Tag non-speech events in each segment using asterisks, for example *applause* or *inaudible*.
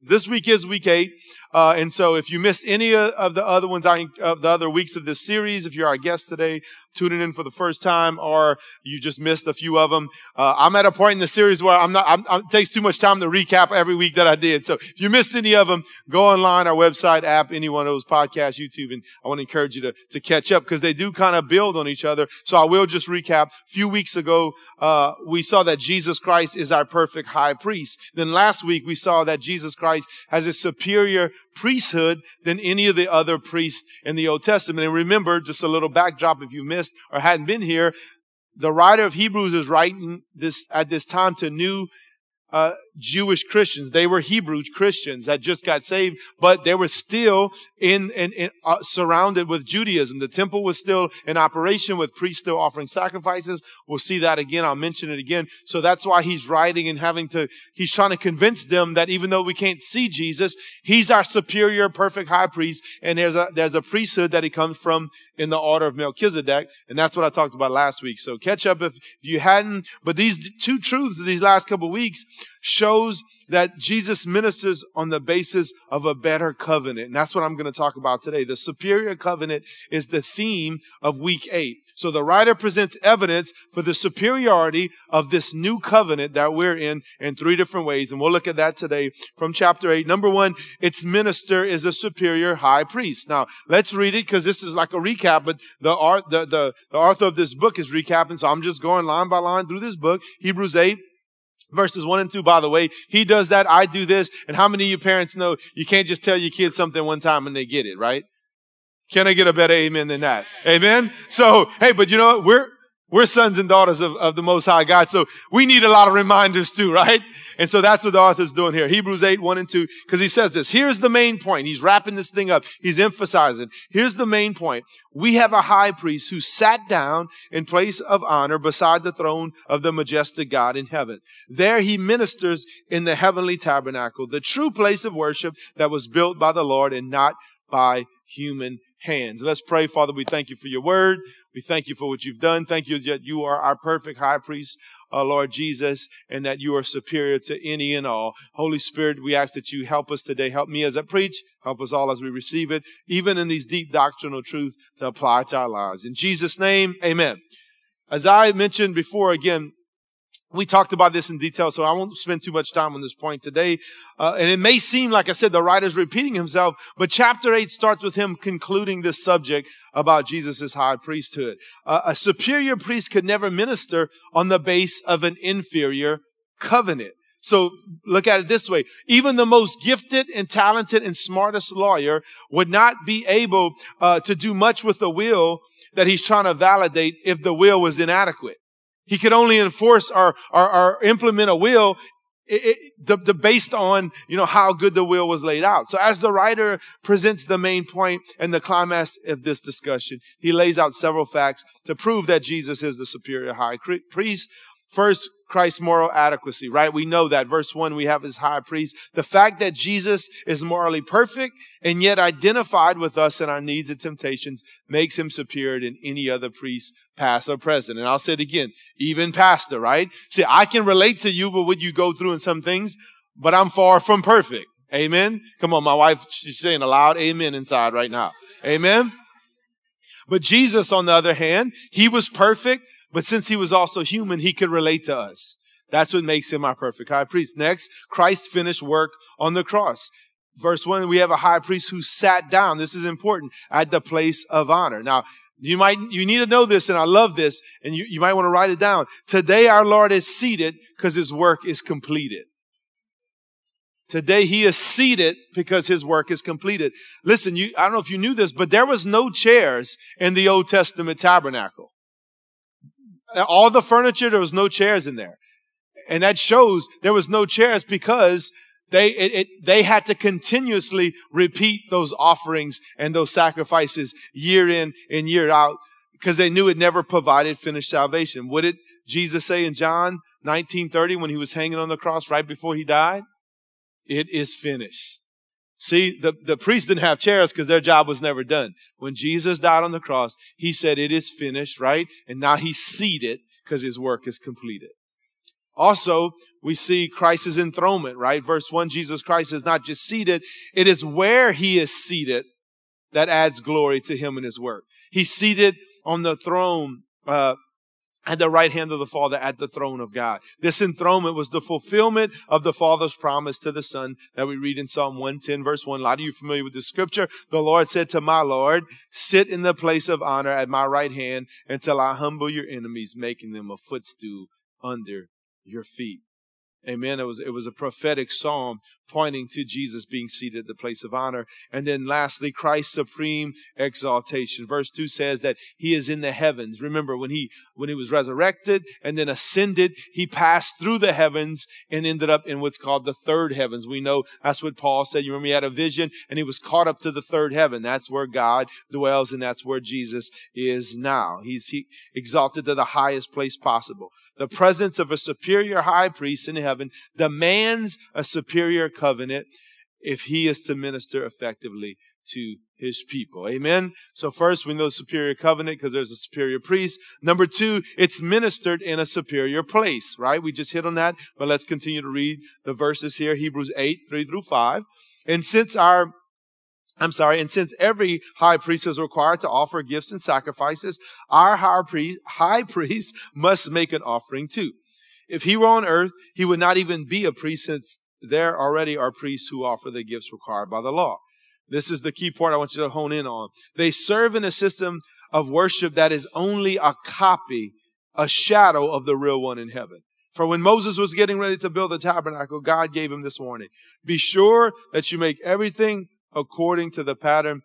This week is week eight. Uh, and so if you missed any of the other ones, I, of the other weeks of this series, if you're our guest today, tuning in for the first time, or you just missed a few of them, uh, I'm at a point in the series where I'm not, I'm, it takes too much time to recap every week that I did. So if you missed any of them, go online, our website, app, any one of those podcasts, YouTube, and I want to encourage you to, to catch up because they do kind of build on each other. So I will just recap. A few weeks ago, uh, we saw that Jesus Christ is our perfect high priest. Then last week, we saw that Jesus Christ has a superior priesthood than any of the other priests in the Old Testament. And remember, just a little backdrop if you missed or hadn't been here, the writer of Hebrews is writing this at this time to new uh, Jewish Christians. They were Hebrew Christians that just got saved, but they were still in, in, in uh, surrounded with Judaism. The temple was still in operation with priests still offering sacrifices. We'll see that again. I'll mention it again. So that's why he's writing and having to, he's trying to convince them that even though we can't see Jesus, he's our superior, perfect high priest. And there's a, there's a priesthood that he comes from in the order of Melchizedek. And that's what I talked about last week. So catch up if, if you hadn't. But these two truths of these last couple weeks shows that Jesus ministers on the basis of a better covenant. And that's what I'm going to talk about today. The superior covenant is the theme of week eight. So the writer presents evidence for the superiority of this new covenant that we're in in three different ways. And we'll look at that today from chapter eight. Number one, its minister is a superior high priest. Now let's read it because this is like a recap, but the art, the, the, the author of this book is recapping. So I'm just going line by line through this book. Hebrews 8, verses one and two, by the way. He does that. I do this. And how many of you parents know you can't just tell your kids something one time and they get it, right? Can I get a better amen than that? Amen. So, hey, but you know what? We're, we're sons and daughters of, of the Most High God, so we need a lot of reminders too, *laughs* right? And so that's what the author's doing here. Hebrews 8, 1 and 2, because he says this. Here's the main point. He's wrapping this thing up. He's emphasizing. Here's the main point. We have a high priest who sat down in place of honor beside the throne of the majestic God in heaven. There he ministers in the heavenly tabernacle, the true place of worship that was built by the Lord and not by human hands. Let's pray, Father. We thank you for your word. We thank you for what you've done. Thank you that you are our perfect high priest, uh, Lord Jesus, and that you are superior to any and all. Holy Spirit, we ask that you help us today. Help me as I preach. Help us all as we receive it, even in these deep doctrinal truths to apply to our lives. In Jesus' name, amen. As I mentioned before, again, we talked about this in detail, so I won't spend too much time on this point today. Uh, and it may seem, like I said, the writer's repeating himself, but chapter 8 starts with him concluding this subject about Jesus' high priesthood. Uh, a superior priest could never minister on the base of an inferior covenant. So look at it this way. Even the most gifted and talented and smartest lawyer would not be able uh, to do much with the will that he's trying to validate if the will was inadequate. He could only enforce or, or, or implement a will it, it, the, the, based on you know how good the will was laid out. So as the writer presents the main point and the climax of this discussion, he lays out several facts to prove that Jesus is the superior high priest First, Christ's moral adequacy, right? We know that. Verse one, we have his high priest. The fact that Jesus is morally perfect and yet identified with us in our needs and temptations makes him superior than any other priest, past or present. And I'll say it again, even pastor, right? See, I can relate to you with what you go through in some things, but I'm far from perfect. Amen. Come on, my wife, she's saying a loud amen inside right now. Amen. But Jesus, on the other hand, he was perfect but since he was also human, he could relate to us. That's what makes him our perfect high priest. Next, Christ finished work on the cross. Verse one, we have a high priest who sat down. This is important at the place of honor. Now, you might, you need to know this, and I love this, and you, you might want to write it down. Today our Lord is seated because his work is completed. Today he is seated because his work is completed. Listen, you, I don't know if you knew this, but there was no chairs in the Old Testament tabernacle all the furniture, there was no chairs in there. And that shows there was no chairs because they, it, it, they had to continuously repeat those offerings and those sacrifices year in and year out because they knew it never provided finished salvation. Would it Jesus say in John 1930 when he was hanging on the cross right before he died? It is finished. See, the, the priests didn't have chairs because their job was never done. When Jesus died on the cross, he said, It is finished, right? And now he's seated because his work is completed. Also, we see Christ's enthronement, right? Verse 1 Jesus Christ is not just seated, it is where he is seated that adds glory to him and his work. He's seated on the throne uh, at the right hand of the Father at the throne of God. This enthronement was the fulfillment of the Father's promise to the Son that we read in Psalm 110, verse 1. A lot of you familiar with the scripture. The Lord said to my Lord, Sit in the place of honor at my right hand until I humble your enemies, making them a footstool under your feet. Amen. It was, it was a prophetic psalm pointing to Jesus being seated at the place of honor. And then lastly, Christ's supreme exaltation. Verse 2 says that he is in the heavens. Remember when he, when he was resurrected and then ascended, he passed through the heavens and ended up in what's called the third heavens. We know that's what Paul said. You remember he had a vision and he was caught up to the third heaven. That's where God dwells and that's where Jesus is now. He's he exalted to the highest place possible the presence of a superior high priest in heaven demands a superior covenant if he is to minister effectively to his people. Amen. So first, we know superior covenant because there's a superior priest. Number two, it's ministered in a superior place, right? We just hit on that, but let's continue to read the verses here. Hebrews 8, 3 through 5. And since our I'm sorry, and since every high priest is required to offer gifts and sacrifices, our high priest, high priest must make an offering too. If he were on earth, he would not even be a priest since there already are priests who offer the gifts required by the law. This is the key part I want you to hone in on. They serve in a system of worship that is only a copy, a shadow of the real one in heaven. For when Moses was getting ready to build the tabernacle, God gave him this warning. Be sure that you make everything according to the pattern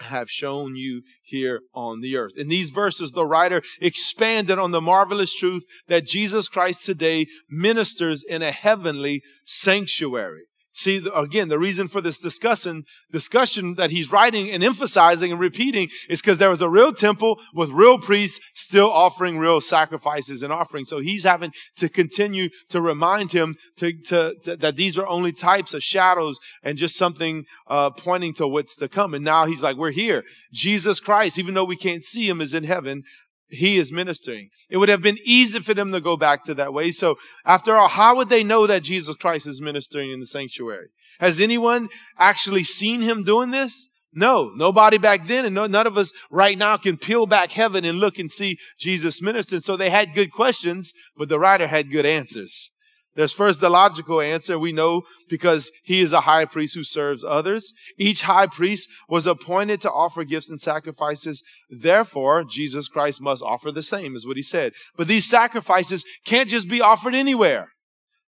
have shown you here on the earth. In these verses, the writer expanded on the marvelous truth that Jesus Christ today ministers in a heavenly sanctuary. See, again, the reason for this discussion, discussion that he's writing and emphasizing and repeating is because there was a real temple with real priests still offering real sacrifices and offerings. So he's having to continue to remind him to, to, to that these are only types of shadows and just something uh, pointing to what's to come. And now he's like, we're here. Jesus Christ, even though we can't see him, is in heaven he is ministering. It would have been easy for them to go back to that way. So after all, how would they know that Jesus Christ is ministering in the sanctuary? Has anyone actually seen him doing this? No, nobody back then and no, none of us right now can peel back heaven and look and see Jesus ministering. So they had good questions, but the writer had good answers. There's first the logical answer. We know because he is a high priest who serves others. Each high priest was appointed to offer gifts and sacrifices. Therefore, Jesus Christ must offer the same, is what he said. But these sacrifices can't just be offered anywhere.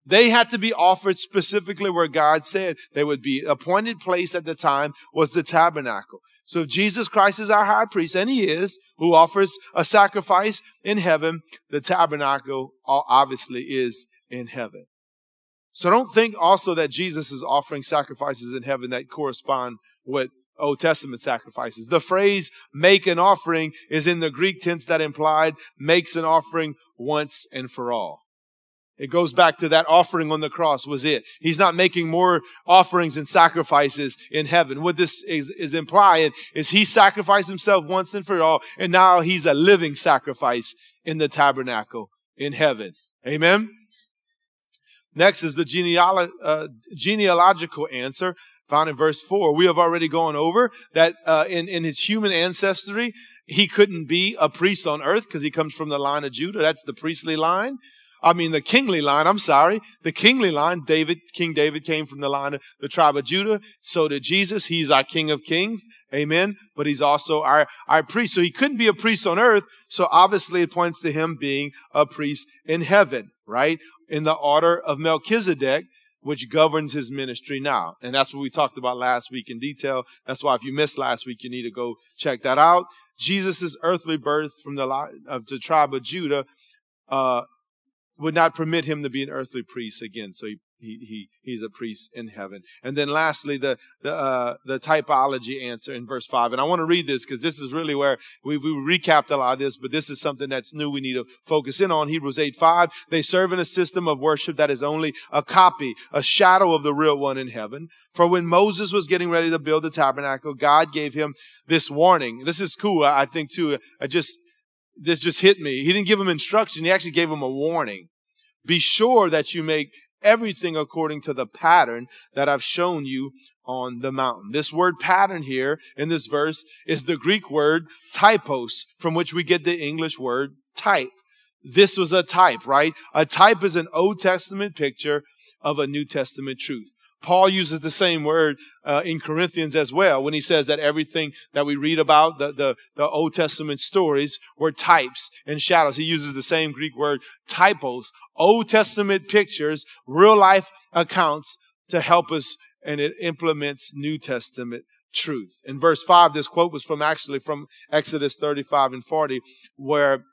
They had to be offered specifically where God said they would be. Appointed place at the time was the tabernacle. So if Jesus Christ is our high priest, and he is, who offers a sacrifice in heaven, the tabernacle obviously is in heaven. So don't think also that Jesus is offering sacrifices in heaven that correspond with Old Testament sacrifices. The phrase make an offering is in the Greek tense that implied makes an offering once and for all. It goes back to that offering on the cross was it. He's not making more offerings and sacrifices in heaven. What this is, is implying is he sacrificed himself once and for all, and now he's a living sacrifice in the tabernacle in heaven. Amen? Next is the genealo- uh, genealogical answer found in verse 4. We have already gone over that uh, in, in his human ancestry, he couldn't be a priest on earth because he comes from the line of Judah. That's the priestly line. I mean, the kingly line, I'm sorry. The kingly line, David, King David came from the line of the tribe of Judah. So did Jesus. He's our King of Kings. Amen. But he's also our, our priest. So he couldn't be a priest on earth. So obviously it points to him being a priest in heaven, right? in the order of Melchizedek, which governs his ministry now. And that's what we talked about last week in detail. That's why if you missed last week, you need to go check that out. Jesus' earthly birth from the, line of the tribe of Judah uh, would not permit him to be an earthly priest again. So he he, he he's a priest in heaven. And then lastly, the the uh, the typology answer in verse five. And I want to read this because this is really where we we recapped a lot of this, but this is something that's new. We need to focus in on Hebrews eight five. They serve in a system of worship that is only a copy, a shadow of the real one in heaven. For when Moses was getting ready to build the tabernacle, God gave him this warning. This is cool, I think too. I just this just hit me. He didn't give him instruction. He actually gave him a warning. Be sure that you make everything according to the pattern that I've shown you on the mountain. This word pattern here in this verse is the Greek word typos, from which we get the English word type. This was a type, right? A type is an Old Testament picture of a New Testament truth. Paul uses the same word uh, in Corinthians as well when he says that everything that we read about, the, the, the Old Testament stories, were types and shadows. He uses the same Greek word typos, Old Testament pictures, real life accounts to help us, and it implements New Testament truth. In verse 5, this quote was from actually from Exodus 35 and 40, where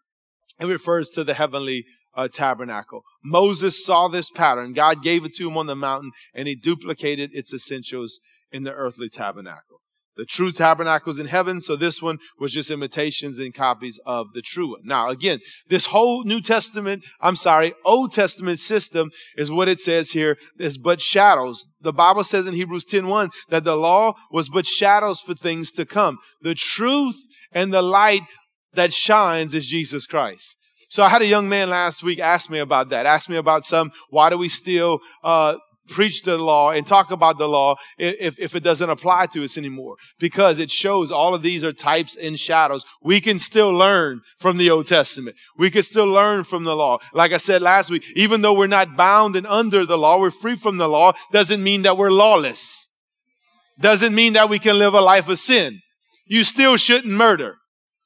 it refers to the heavenly uh, tabernacle. Moses saw this pattern. God gave it to him on the mountain, and he duplicated its essentials in the earthly tabernacle. The true tabernacles in heaven, so this one was just imitations and copies of the true one. Now, again, this whole New Testament, I'm sorry, Old Testament system is what it says here is but shadows. The Bible says in Hebrews 10:1 that the law was but shadows for things to come. The truth and the light that shines is Jesus Christ. So I had a young man last week ask me about that. Ask me about some, why do we still, uh, preach the law and talk about the law if, if it doesn't apply to us anymore? Because it shows all of these are types and shadows. We can still learn from the old testament. We can still learn from the law. Like i said last week even though we're not bound and under the law we're free from the law doesn't mean that we're lawless. Doesn't mean that we can live a life of sin. You still shouldn't murder.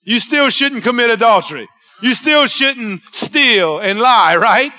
You still shouldn't commit adultery you still shouldn't steal and lie, right?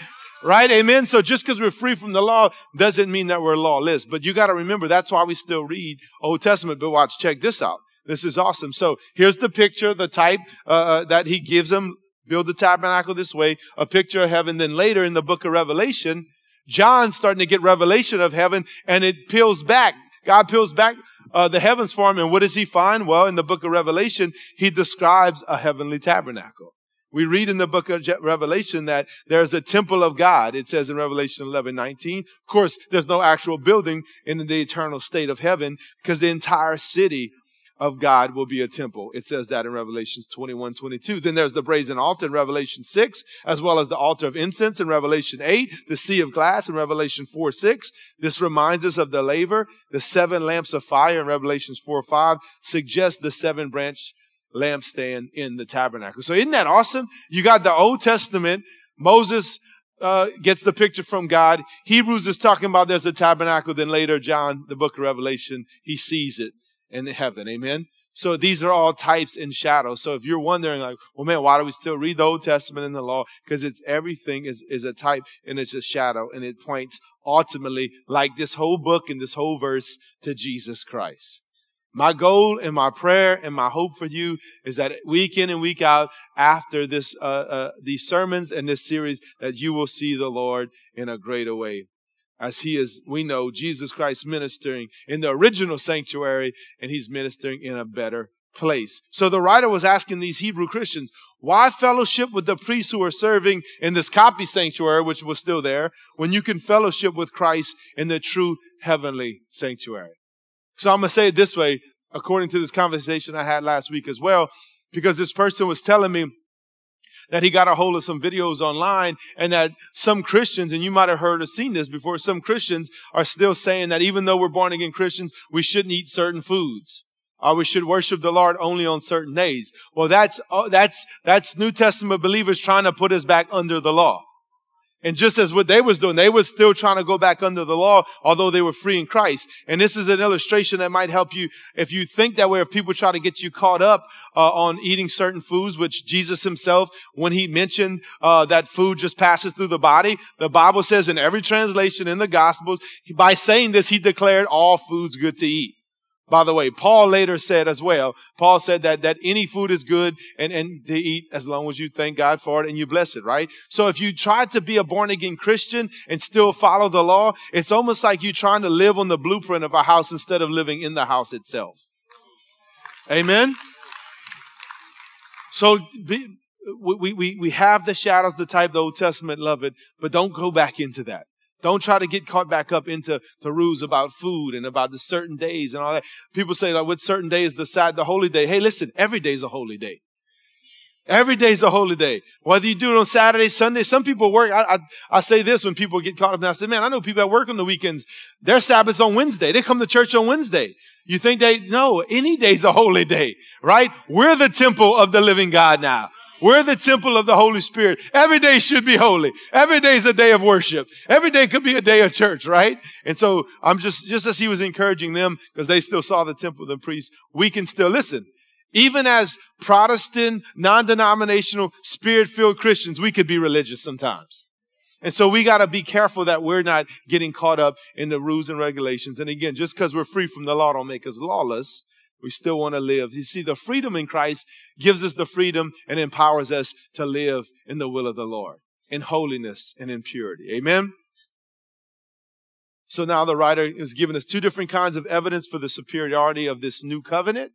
Right? Amen. So just because we're free from the law doesn't mean that we're lawless. But you got to remember that's why we still read Old Testament. But watch, check this out. This is awesome. So here's the picture, the type uh, uh, that he gives them. Build the tabernacle this way, a picture of heaven. Then later in the book of Revelation, John's starting to get revelation of heaven and it peels back. God peels back uh, the heavens for him. And what does he find? Well, in the book of Revelation, he describes a heavenly tabernacle. We read in the book of Revelation that there's a temple of God. It says in Revelation 11, 19. Of course, there's no actual building in the eternal state of heaven because the entire city of God will be a temple. It says that in Revelation 21, 22. Then there's the brazen altar in Revelation 6, as well as the altar of incense in Revelation 8, the sea of glass in Revelation 4, 6. This reminds us of the laver. The seven lamps of fire in Revelations 4, 5 suggests the seven branch lampstand in the tabernacle. So isn't that awesome? You got the Old Testament. Moses uh, gets the picture from God. Hebrews is talking about there's a tabernacle. Then later, John, the book of Revelation, he sees it in heaven. Amen. So these are all types and shadows. So if you're wondering, like, well, man, why do we still read the Old Testament and the law? Because it's everything is, is a type and it's a shadow and it points ultimately, like this whole book and this whole verse, to Jesus Christ. My goal and my prayer and my hope for you is that week in and week out after this, uh, uh, these sermons and this series, that you will see the Lord in a greater way. As he is, we know Jesus Christ ministering in the original sanctuary and he's ministering in a better place. So the writer was asking these Hebrew Christians, why fellowship with the priests who are serving in this copy sanctuary, which was still there, when you can fellowship with Christ in the true heavenly sanctuary? So I'm going to say it this way, according to this conversation I had last week as well, because this person was telling me that he got a hold of some videos online and that some Christians, and you might have heard or seen this before, some Christians are still saying that even though we're born again Christians, we shouldn't eat certain foods. Or we should worship the Lord only on certain days. Well, that's, uh, that's, that's New Testament believers trying to put us back under the law. And just as what they was doing, they was still trying to go back under the law, although they were free in Christ. And this is an illustration that might help you if you think that way. If people try to get you caught up uh, on eating certain foods, which Jesus Himself, when He mentioned uh, that food just passes through the body, the Bible says in every translation in the Gospels, by saying this, He declared all foods good to eat. By the way, Paul later said as well, Paul said that, that any food is good and, and to eat as long as you thank God for it and you bless it, right? So if you try to be a born again Christian and still follow the law, it's almost like you're trying to live on the blueprint of a house instead of living in the house itself. Amen? So be, we, we, we have the shadows, the type the Old Testament love it, but don't go back into that. Don't try to get caught back up into the rules about food and about the certain days and all that. People say, like, what certain day is the sad, the holy day? Hey, listen, every day is a holy day. Every day's a holy day. Whether you do it on Saturday, Sunday, some people work. I, I, I say this when people get caught up, and I say, man, I know people that work on the weekends. Their Sabbath's on Wednesday. They come to church on Wednesday. You think they, no, any day's a holy day, right? We're the temple of the living God now. We're the temple of the Holy Spirit. Every day should be holy. Every day is a day of worship. Every day could be a day of church, right? And so I'm just, just as he was encouraging them, because they still saw the temple of the priests, we can still listen. Even as Protestant, non-denominational, spirit-filled Christians, we could be religious sometimes. And so we got to be careful that we're not getting caught up in the rules and regulations. And again, just because we're free from the law don't make us lawless. We still want to live. You see, the freedom in Christ gives us the freedom and empowers us to live in the will of the Lord, in holiness and in purity. Amen? So now the writer is giving us two different kinds of evidence for the superiority of this new covenant.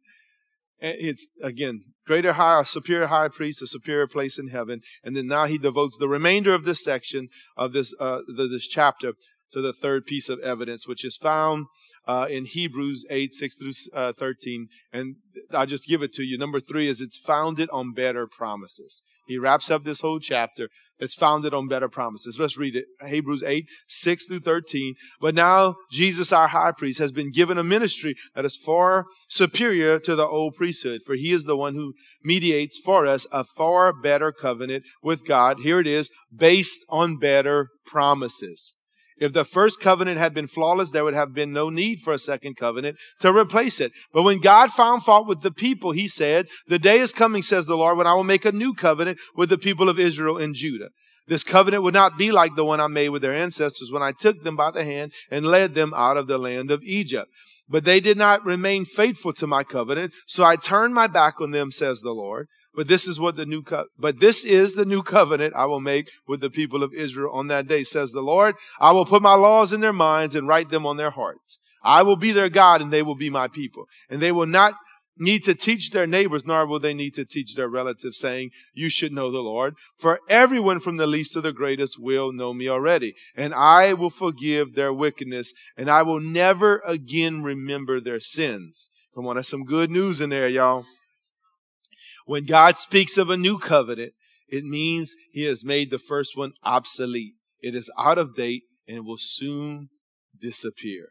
It's, again, greater high, superior high priest, a superior place in heaven. And then now he devotes the remainder of this section of this, uh, the, this chapter to the third piece of evidence, which is found uh, in Hebrews 8, 6 through uh, 13. And I'll just give it to you. Number three is it's founded on better promises. He wraps up this whole chapter. It's founded on better promises. Let's read it. Hebrews 8, 6 through 13. But now Jesus, our high priest, has been given a ministry that is far superior to the old priesthood, for he is the one who mediates for us a far better covenant with God. Here it is, based on better promises. If the first covenant had been flawless, there would have been no need for a second covenant to replace it. But when God found fault with the people, he said, The day is coming, says the Lord, when I will make a new covenant with the people of Israel and Judah. This covenant would not be like the one I made with their ancestors when I took them by the hand and led them out of the land of Egypt. But they did not remain faithful to my covenant, so I turned my back on them, says the Lord. But this is what the new co- but this is the new covenant I will make with the people of Israel on that day, says the Lord. I will put my laws in their minds and write them on their hearts. I will be their God and they will be my people. And they will not need to teach their neighbors, nor will they need to teach their relatives, saying, You should know the Lord. For everyone from the least to the greatest will know me already. And I will forgive their wickedness, and I will never again remember their sins. Come on, that's some good news in there, y'all. When God speaks of a new covenant, it means he has made the first one obsolete. It is out of date and it will soon disappear.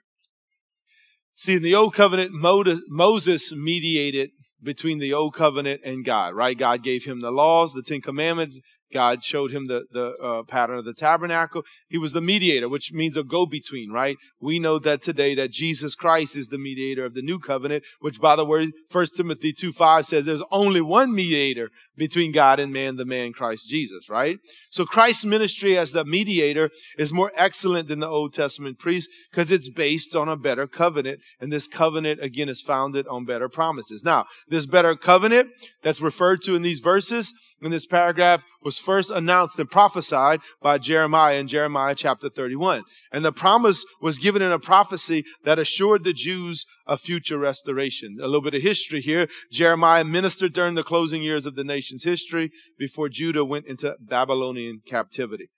See, in the old covenant, Moses mediated between the old covenant and God, right? God gave him the laws, the Ten Commandments. God showed him the, the uh, pattern of the tabernacle. He was the mediator, which means a go between, right? We know that today that Jesus Christ is the mediator of the new covenant, which by the way, 1 Timothy 2 5 says there's only one mediator between God and man, the man Christ Jesus, right? So Christ's ministry as the mediator is more excellent than the Old Testament priest because it's based on a better covenant. And this covenant, again, is founded on better promises. Now, this better covenant that's referred to in these verses, in this paragraph, was first announced and prophesied by Jeremiah in Jeremiah chapter 31. And the promise was given in a prophecy that assured the Jews a future restoration. A little bit of history here. Jeremiah ministered during the closing years of the nation's history before Judah went into Babylonian captivity.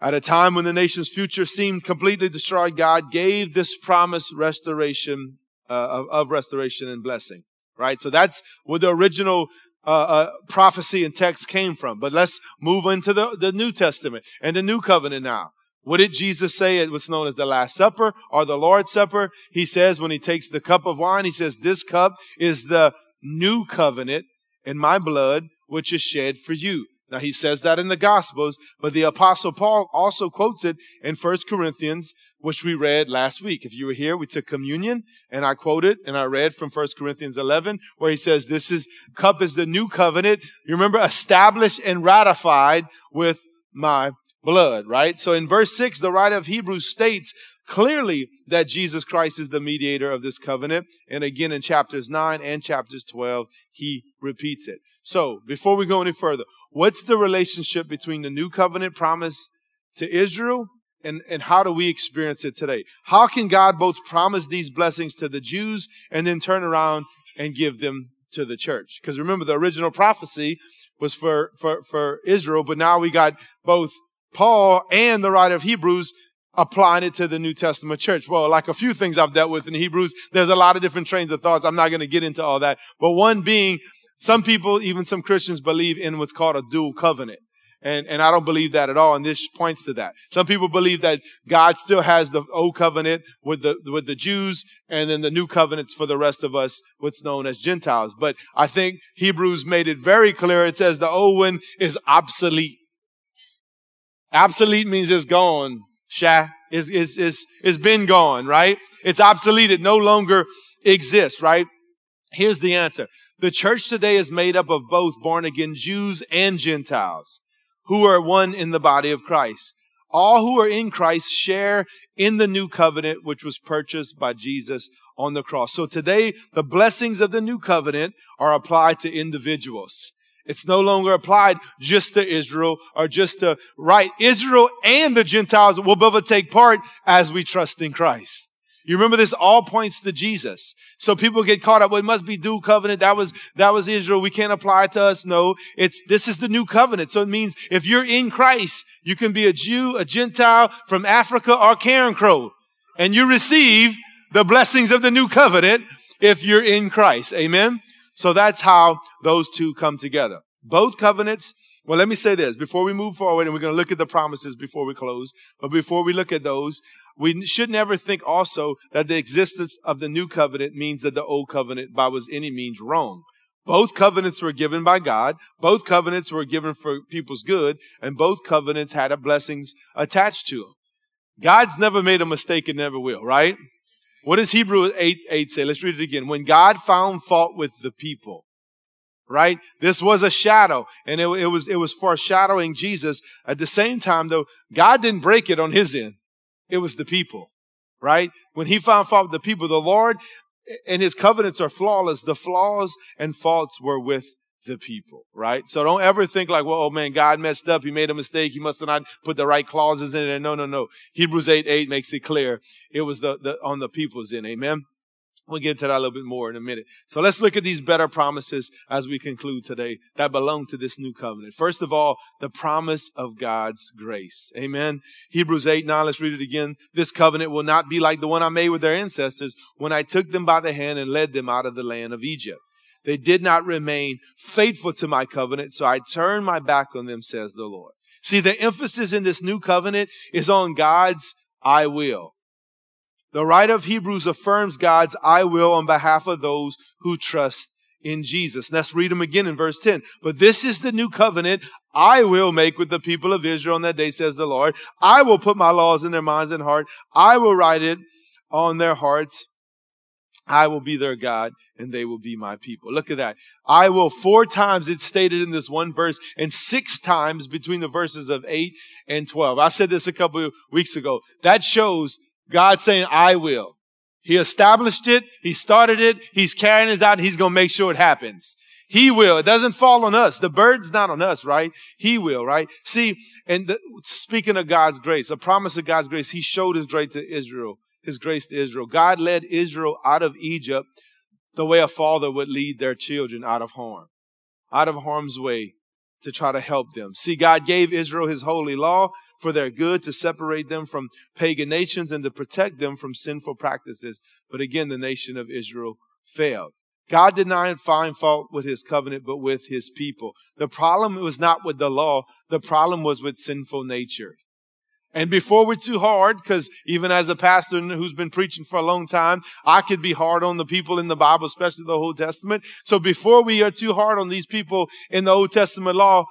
At a time when the nation's future seemed completely destroyed, God gave this promise restoration uh, of, of, restoration and blessing. Right, so that's where the original uh, uh, prophecy and text came from. But let's move into the, the New Testament and the New Covenant now. What did Jesus say at what's known as the Last Supper or the Lord's Supper? He says when he takes the cup of wine, he says, This cup is the new covenant in my blood, which is shed for you. Now he says that in the Gospels, but the Apostle Paul also quotes it in 1 Corinthians, which we read last week. If you were here, we took communion and I quoted and I read from 1 Corinthians 11, where he says, This is cup is the new covenant. You remember, established and ratified with my blood, right? So in verse 6, the writer of Hebrews states clearly that Jesus Christ is the mediator of this covenant. And again in chapters 9 and chapters 12, he repeats it. So before we go any further, what's the relationship between the new covenant promise to Israel and, and how do we experience it today? How can God both promise these blessings to the Jews and then turn around and give them to the church? Because remember, the original prophecy was for, for, for Israel, but now we got both Paul and the writer of Hebrews applying it to the New Testament church. Well, like a few things I've dealt with in Hebrews, there's a lot of different trains of thoughts. I'm not going to get into all that. But one being Some people, even some Christians, believe in what's called a dual covenant. And, and I don't believe that at all. And this points to that. Some people believe that God still has the old covenant with the, with the Jews and then the new covenants for the rest of us, what's known as Gentiles. But I think Hebrews made it very clear. It says the old one is obsolete. Obsolete means it's gone. Sha is, is, is, is been gone, right? It's obsolete. It no longer exists, right? Here's the answer. The church today is made up of both born again Jews and Gentiles who are one in the body of Christ. All who are in Christ share in the new covenant, which was purchased by Jesus on the cross. So today, the blessings of the new covenant are applied to individuals. It's no longer applied just to Israel or just to, right? Israel and the Gentiles will both take part as we trust in Christ. You remember this all points to Jesus. So people get caught up. Well, it must be dual covenant. That was, that was Israel. We can't apply it to us. No, it's, this is the new covenant. So it means if you're in Christ, you can be a Jew, a Gentile from Africa or Karen Crow And you receive the blessings of the new covenant if you're in Christ. Amen. So that's how those two come together. Both covenants well, let me say this before we move forward, and we're going to look at the promises before we close. But before we look at those, we should never think also that the existence of the new covenant means that the old covenant by was any means wrong. Both covenants were given by God. Both covenants were given for people's good, and both covenants had blessings attached to them. God's never made a mistake and never will, right? What does Hebrew 8, 8 say? Let's read it again. When God found fault with the people, right? This was a shadow, and it, it was it was foreshadowing Jesus. At the same time, though, God didn't break it on His end; it was the people, right? When He found fault with the people, the Lord and His covenants are flawless. The flaws and faults were with the people, right? So don't ever think like, well, oh man, God messed up. He made a mistake. He must have not put the right clauses in there. No, no, no. Hebrews 8, 8 makes it clear. It was the, the on the people's end. Amen. We'll get into that a little bit more in a minute. So let's look at these better promises as we conclude today that belong to this new covenant. First of all, the promise of God's grace. Amen. Hebrews 8, 9, let's read it again. This covenant will not be like the one I made with their ancestors when I took them by the hand and led them out of the land of Egypt. They did not remain faithful to my covenant, so I turned my back on them, says the Lord. See, the emphasis in this new covenant is on God's I will. The writer of Hebrews affirms God's I will on behalf of those who trust in Jesus. Let's read them again in verse 10. But this is the new covenant I will make with the people of Israel on that day, says the Lord. I will put my laws in their minds and heart. I will write it on their hearts. I will be their God and they will be my people. Look at that. I will four times it's stated in this one verse and six times between the verses of eight and 12. I said this a couple weeks ago. That shows God saying, I will. He established it. He started it. He's carrying it out. He's going to make sure it happens. He will. It doesn't fall on us. The burden's not on us, right? He will, right? See, and the, speaking of God's grace, a promise of God's grace, He showed His grace to Israel, His grace to Israel. God led Israel out of Egypt the way a father would lead their children out of harm, out of harm's way to try to help them. See, God gave Israel His holy law for their good, to separate them from pagan nations and to protect them from sinful practices. But again, the nation of Israel failed. God did not find fault with his covenant, but with his people. The problem was not with the law. The problem was with sinful nature. And before we're too hard, because even as a pastor who's been preaching for a long time, I could be hard on the people in the Bible, especially the Old Testament. So before we are too hard on these people in the Old Testament law,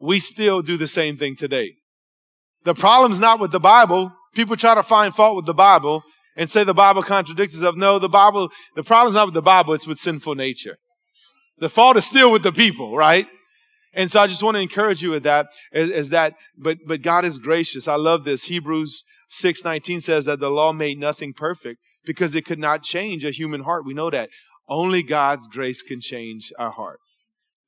we still do the same thing today. The problem's not with the Bible. People try to find fault with the Bible and say the Bible contradicts itself. No, the Bible, the problem's not with the Bible, it's with sinful nature. The fault is still with the people, right? And so I just want to encourage you with that is, is that, but, but God is gracious. I love this. Hebrews 6:19 says that the law made nothing perfect because it could not change a human heart. We know that. Only God's grace can change our heart.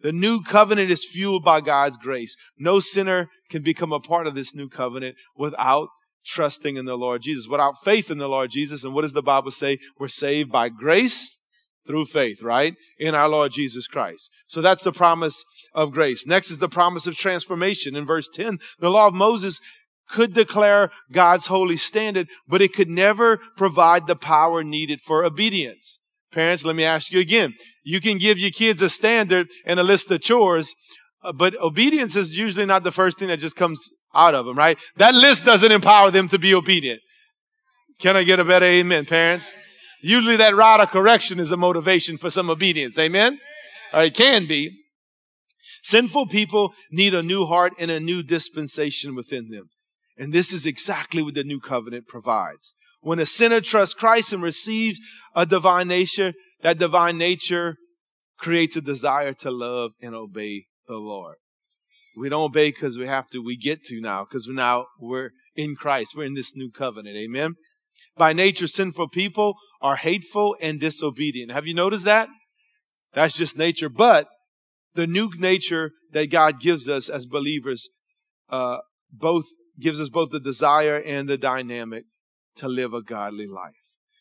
The new covenant is fueled by God's grace. No sinner can become a part of this new covenant without trusting in the Lord Jesus, without faith in the Lord Jesus. And what does the Bible say? We're saved by grace through faith, right? In our Lord Jesus Christ. So that's the promise of grace. Next is the promise of transformation. In verse 10, the law of Moses could declare God's holy standard, but it could never provide the power needed for obedience. Parents, let me ask you again. You can give your kids a standard and a list of chores, uh, but obedience is usually not the first thing that just comes out of them, right? That list doesn't empower them to be obedient. Can I get a better amen, parents? Usually that rod of correction is a motivation for some obedience. Amen? Or it can be. Sinful people need a new heart and a new dispensation within them. And this is exactly what the new covenant provides. When a sinner trusts Christ and receives a divine nature, that divine nature creates a desire to love and obey the Lord. We don't obey because we have to, we get to now, because we're now, we're in Christ. We're in this new covenant. Amen. By nature, sinful people are hateful and disobedient. Have you noticed that? That's just nature. But the new nature that God gives us as believers, uh, both gives us both the desire and the dynamic to live a godly life.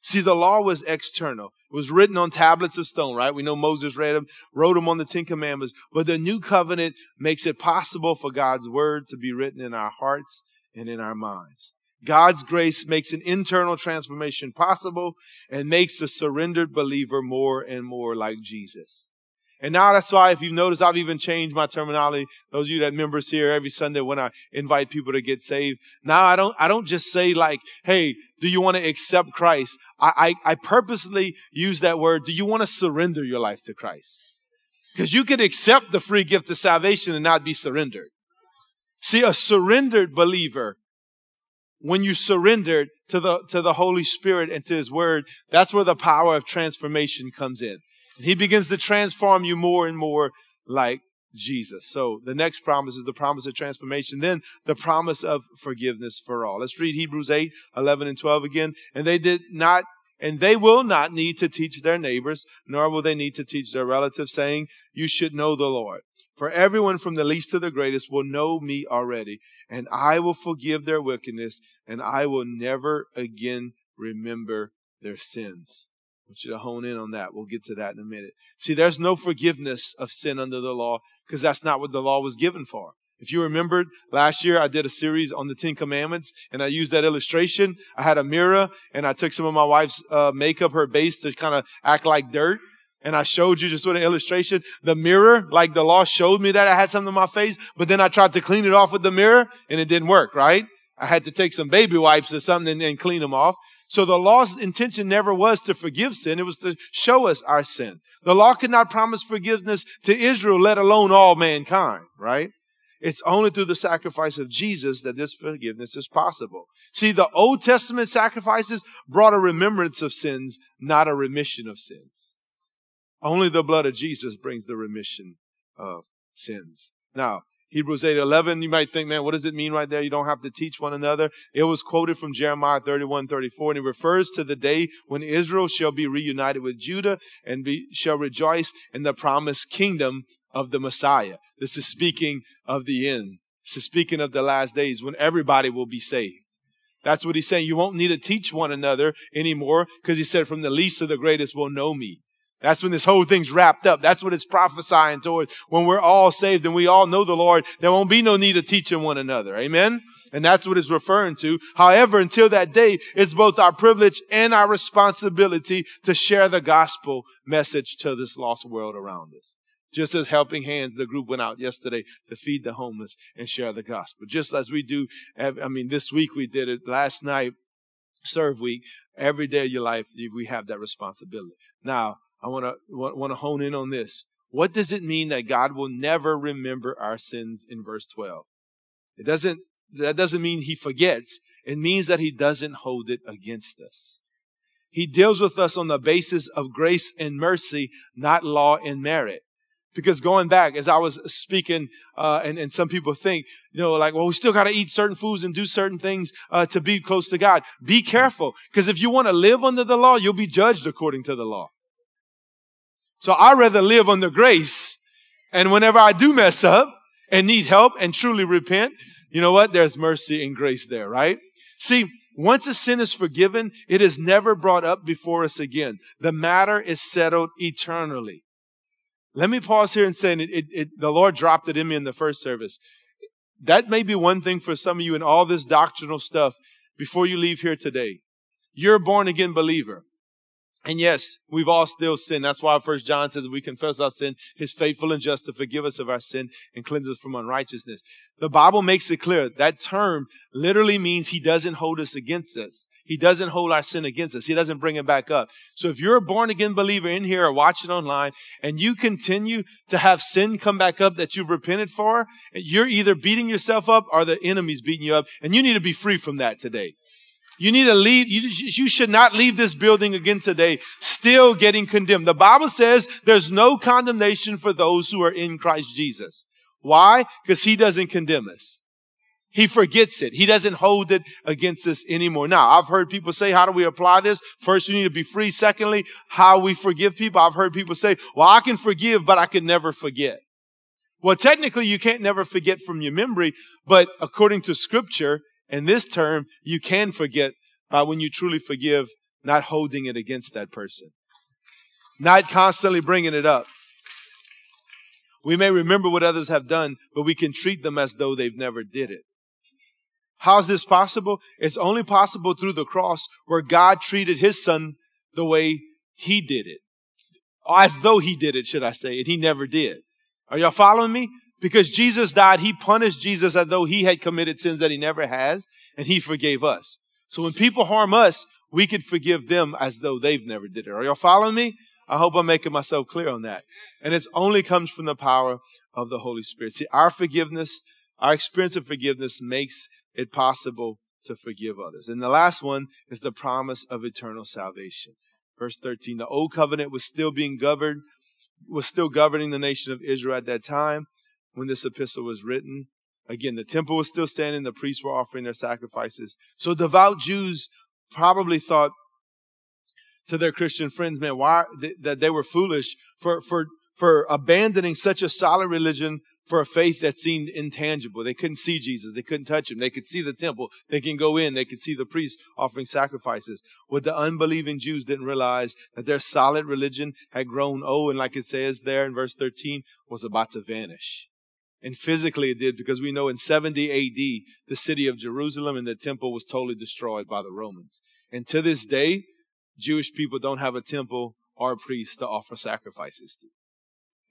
See, the law was external. It was written on tablets of stone, right? We know Moses read them, wrote them on the Ten Commandments. But the new covenant makes it possible for God's word to be written in our hearts and in our minds. God's grace makes an internal transformation possible and makes the surrendered believer more and more like Jesus. And now that's why, if you've noticed, I've even changed my terminology. Those of you that members here every Sunday when I invite people to get saved. Now I don't, I don't just say like, hey, do you want to accept Christ? I, I, I purposely use that word. Do you want to surrender your life to Christ? Because you can accept the free gift of salvation and not be surrendered. See, a surrendered believer, when you surrendered to the, to the Holy Spirit and to His Word, that's where the power of transformation comes in. He begins to transform you more and more like Jesus. So the next promise is the promise of transformation. Then the promise of forgiveness for all. Let's read Hebrews 8, 11 and 12 again. And they did not, and they will not need to teach their neighbors, nor will they need to teach their relatives, saying, you should know the Lord. For everyone from the least to the greatest will know me already, and I will forgive their wickedness, and I will never again remember their sins want you to hone in on that. We'll get to that in a minute. See, there's no forgiveness of sin under the law because that's not what the law was given for. If you remembered last year, I did a series on the Ten Commandments and I used that illustration. I had a mirror and I took some of my wife's uh, makeup, her base to kind of act like dirt. And I showed you just with an illustration. The mirror, like the law showed me that I had something on my face, but then I tried to clean it off with the mirror and it didn't work, right? I had to take some baby wipes or something and, and clean them off. So the law's intention never was to forgive sin. It was to show us our sin. The law could not promise forgiveness to Israel, let alone all mankind, right? It's only through the sacrifice of Jesus that this forgiveness is possible. See, the Old Testament sacrifices brought a remembrance of sins, not a remission of sins. Only the blood of Jesus brings the remission of sins. Now, Hebrews 8 11, you might think, man, what does it mean right there? You don't have to teach one another. It was quoted from Jeremiah 31 34, and it refers to the day when Israel shall be reunited with Judah and be, shall rejoice in the promised kingdom of the Messiah. This is speaking of the end. This is speaking of the last days when everybody will be saved. That's what he's saying. You won't need to teach one another anymore because he said, from the least to the greatest will know me. That's when this whole thing's wrapped up. That's what it's prophesying towards. When we're all saved and we all know the Lord, there won't be no need of teaching one another. Amen? And that's what it's referring to. However, until that day, it's both our privilege and our responsibility to share the gospel message to this lost world around us. Just as Helping Hands, the group went out yesterday to feed the homeless and share the gospel. Just as we do, I mean, this week we did it, last night, serve week, every day of your life, we have that responsibility. Now, I want to want to hone in on this. What does it mean that God will never remember our sins in verse 12? It doesn't that doesn't mean he forgets. It means that he doesn't hold it against us. He deals with us on the basis of grace and mercy, not law and merit. Because going back, as I was speaking, uh, and, and some people think, you know, like, well, we still got to eat certain foods and do certain things uh, to be close to God. Be careful, because if you want to live under the law, you'll be judged according to the law. So I rather live under grace. And whenever I do mess up and need help and truly repent, you know what? There's mercy and grace there, right? See, once a sin is forgiven, it is never brought up before us again. The matter is settled eternally. Let me pause here and say, it, it, it, the Lord dropped it in me in the first service. That may be one thing for some of you in all this doctrinal stuff before you leave here today. You're a born again believer. And yes, we've all still sinned. That's why First John says we confess our sin, He's faithful and just to forgive us of our sin and cleanse us from unrighteousness. The Bible makes it clear that term literally means He doesn't hold us against us. He doesn't hold our sin against us. He doesn't bring it back up. So if you're a born again believer in here or watching online and you continue to have sin come back up that you've repented for, you're either beating yourself up or the enemy's beating you up and you need to be free from that today. You need to leave. You, you should not leave this building again today still getting condemned. The Bible says there's no condemnation for those who are in Christ Jesus. Why? Because he doesn't condemn us. He forgets it. He doesn't hold it against us anymore. Now, I've heard people say, how do we apply this? First, you need to be free. Secondly, how we forgive people. I've heard people say, well, I can forgive, but I can never forget. Well, technically, you can't never forget from your memory, but according to scripture, in this term, you can forget by when you truly forgive, not holding it against that person, not constantly bringing it up. We may remember what others have done, but we can treat them as though they've never did it. How's this possible? It's only possible through the cross where God treated his son the way he did it. As though he did it, should I say, and he never did. Are y'all following me? Because Jesus died, he punished Jesus as though he had committed sins that he never has, and he forgave us. So when people harm us, we can forgive them as though they've never did it. Are y'all following me? I hope I'm making myself clear on that. And it only comes from the power of the Holy Spirit. See, our forgiveness, our experience of forgiveness makes it possible to forgive others. And the last one is the promise of eternal salvation. Verse 13, the old covenant was still being governed, was still governing the nation of Israel at that time when this epistle was written. Again, the temple was still standing, the priests were offering their sacrifices. So devout Jews probably thought to their Christian friends, man, why that they were foolish for for for abandoning such a solid religion for a faith that seemed intangible. They couldn't see Jesus. They couldn't touch him. They could see the temple. They can go in. They could see the priests offering sacrifices. What the unbelieving Jews didn't realize that their solid religion had grown old and like it says there in verse 13 was about to vanish. And physically it did because we know in 70 AD, the city of Jerusalem and the temple was totally destroyed by the Romans. And to this day, Jewish people don't have a temple or a priest to offer sacrifices to.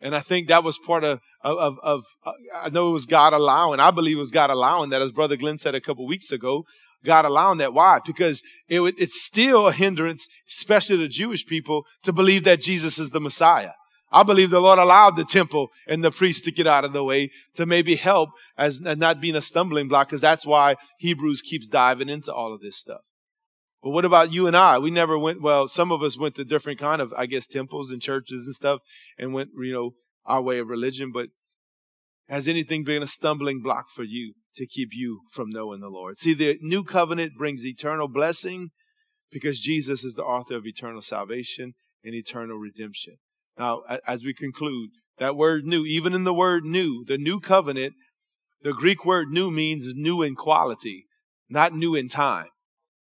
And I think that was part of, of, of, uh, I know it was God allowing, I believe it was God allowing that, as Brother Glenn said a couple weeks ago, God allowing that. Why? Because it, it's still a hindrance, especially to Jewish people, to believe that Jesus is the Messiah. I believe the Lord allowed the temple and the priest to get out of the way to maybe help as not being a stumbling block, because that's why Hebrews keeps diving into all of this stuff. But what about you and I? We never went, well, some of us went to different kind of, I guess, temples and churches and stuff and went, you know, our way of religion. But has anything been a stumbling block for you to keep you from knowing the Lord? See, the new covenant brings eternal blessing because Jesus is the author of eternal salvation and eternal redemption. Now, as we conclude, that word new, even in the word new, the new covenant, the Greek word new means new in quality, not new in time.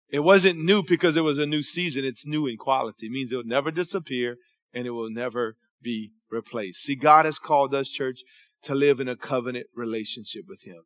It wasn't new because it was a new season. It's new in quality. It means it will never disappear and it will never be replaced. See, God has called us, church, to live in a covenant relationship with Him.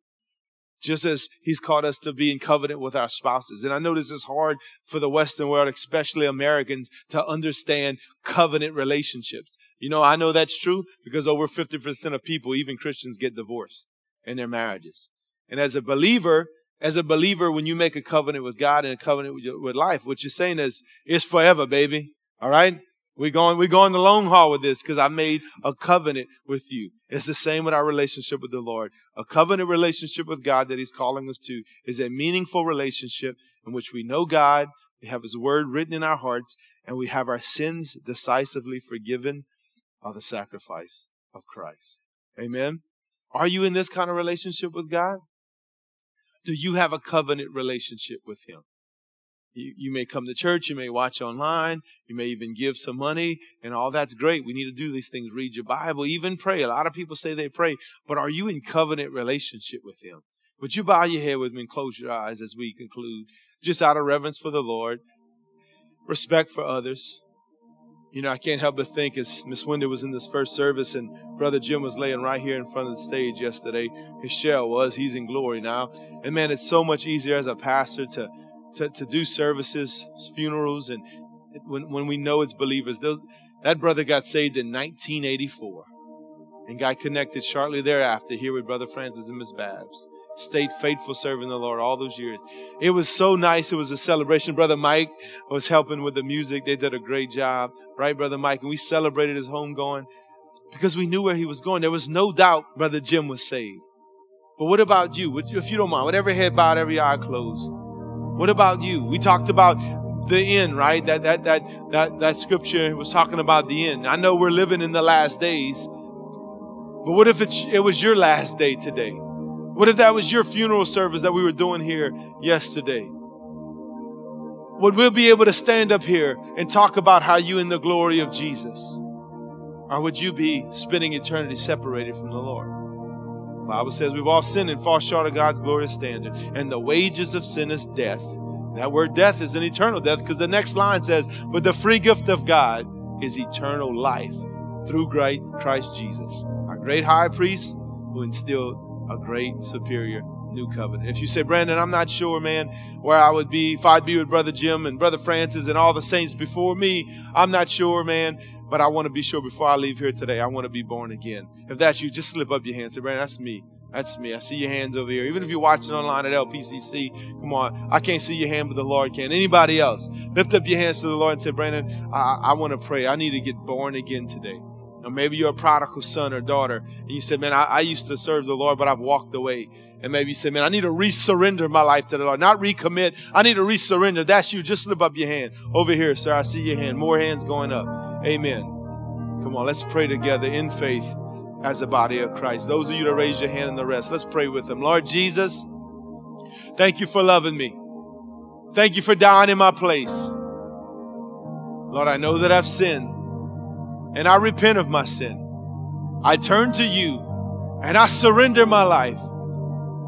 Just as He's called us to be in covenant with our spouses. And I know this is hard for the Western world, especially Americans, to understand covenant relationships. You know, I know that's true because over 50% of people, even Christians, get divorced in their marriages. And as a believer, as a believer, when you make a covenant with God and a covenant with, with life, what you're saying is, it's forever, baby. All right? We're going, we're going the long haul with this because I made a covenant with you. It's the same with our relationship with the Lord. A covenant relationship with God that He's calling us to is a meaningful relationship in which we know God, we have His Word written in our hearts, and we have our sins decisively forgiven by the sacrifice of Christ. Amen. Are you in this kind of relationship with God? Do you have a covenant relationship with Him? You, you may come to church, you may watch online, you may even give some money, and all that's great. We need to do these things. Read your Bible, even pray. A lot of people say they pray, but are you in covenant relationship with Him? Would you bow your head with me and close your eyes as we conclude? Just out of reverence for the Lord, respect for others. You know, I can't help but think as Miss Wendy was in this first service and Brother Jim was laying right here in front of the stage yesterday. His shell was. He's in glory now. And man, it's so much easier as a pastor to to, to do services, funerals, and when, when we know it's believers. Those, that brother got saved in 1984 and got connected shortly thereafter here with Brother Francis and Miss Babs. Stayed faithful serving the Lord all those years. It was so nice. It was a celebration. Brother Mike was helping with the music. They did a great job. Right, Brother Mike? And we celebrated his home going because we knew where he was going. There was no doubt Brother Jim was saved. But what about you? If you don't mind, with every head bowed, every eye closed. What about you? We talked about the end, right? That that that that that scripture was talking about the end. I know we're living in the last days, but what if it's, it was your last day today? What if that was your funeral service that we were doing here yesterday? Would we be able to stand up here and talk about how you in the glory of Jesus? Or would you be spending eternity separated from the Lord? Bible says we've all sinned and fall short of God's glorious standard, and the wages of sin is death. That word death is an eternal death because the next line says, But the free gift of God is eternal life through great Christ Jesus, our great high priest who instilled a great superior new covenant. If you say, Brandon, I'm not sure, man, where I would be if I'd be with Brother Jim and Brother Francis and all the saints before me, I'm not sure, man. But I want to be sure before I leave here today, I want to be born again. If that's you, just slip up your hand. Say, Brandon, that's me. That's me. I see your hands over here. Even if you're watching online at LPCC, come on. I can't see your hand, but the Lord can. Anybody else? Lift up your hands to the Lord and say, Brandon, I, I want to pray. I need to get born again today. Or maybe you're a prodigal son or daughter, and you said, Man, I, I used to serve the Lord, but I've walked away. And maybe you say, Man, I need to resurrender my life to the Lord. Not recommit. I need to resurrender. That's you. Just slip up your hand. Over here, sir. I see your hand. More hands going up. Amen. Come on, let's pray together in faith as a body of Christ. Those of you that raise your hand and the rest, let's pray with them. Lord Jesus, thank you for loving me. Thank you for dying in my place. Lord, I know that I've sinned and I repent of my sin. I turn to you and I surrender my life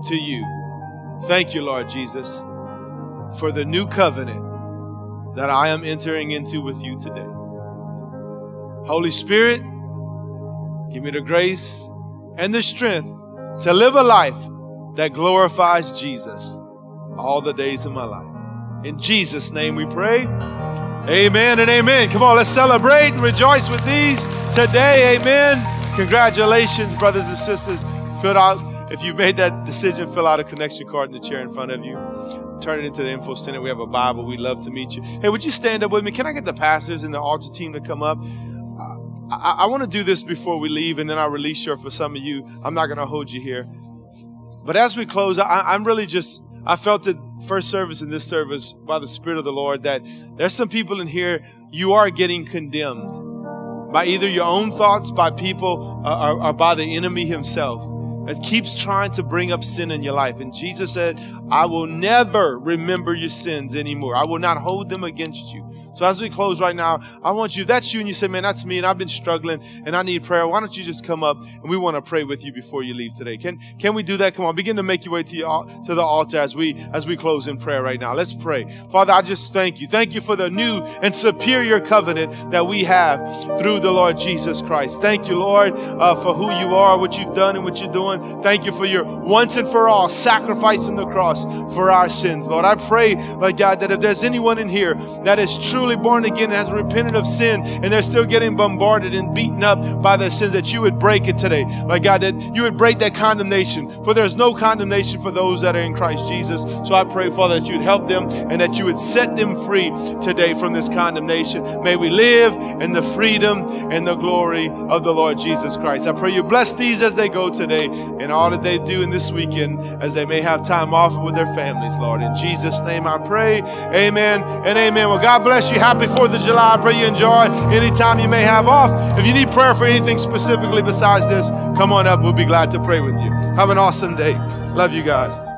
to you. Thank you, Lord Jesus, for the new covenant that I am entering into with you today. Holy Spirit, Give me the grace and the strength to live a life that glorifies Jesus all the days of my life. In Jesus' name we pray. Amen and amen. Come on, let's celebrate and rejoice with these today. Amen. Congratulations, brothers and sisters. Fill out, if you made that decision, fill out a connection card in the chair in front of you. Turn it into the info center. We have a Bible. We'd love to meet you. Hey, would you stand up with me? Can I get the pastors and the altar team to come up? I, I want to do this before we leave, and then I'll release you for some of you. I'm not going to hold you here. But as we close, I, I'm really just, I felt that first service and this service by the Spirit of the Lord that there's some people in here, you are getting condemned by either your own thoughts, by people, uh, or, or by the enemy himself that keeps trying to bring up sin in your life. And Jesus said, I will never remember your sins anymore. I will not hold them against you. So as we close right now, I want you, that's you and you say, man, that's me and I've been struggling and I need prayer, why don't you just come up and we want to pray with you before you leave today. Can, can we do that? Come on, begin to make your way to, your, to the altar as we, as we close in prayer right now. Let's pray. Father, I just thank you. Thank you for the new and superior covenant that we have through the Lord Jesus Christ. Thank you, Lord, uh, for who you are, what you've done and what you're doing. Thank you for your once and for all sacrifice on the cross for our sins, Lord. I pray, Lord God, that if there's anyone in here that is true truly born again and has repented of sin and they're still getting bombarded and beaten up by their sins, that you would break it today. Like God, that you would break that condemnation. For there's no condemnation for those that are in Christ Jesus. So I pray, Father, that you'd help them and that you would set them free today from this condemnation. May we live in the freedom and the glory of the Lord Jesus Christ. I pray you bless these as they go today and all that they do in this weekend as they may have time off with their families, Lord. In Jesus' name I pray. Amen and amen. Well, God bless you. Happy 4th of July. I pray you enjoy any time you may have off. If you need prayer for anything specifically besides this, come on up. We'll be glad to pray with you. Have an awesome day. Love you guys.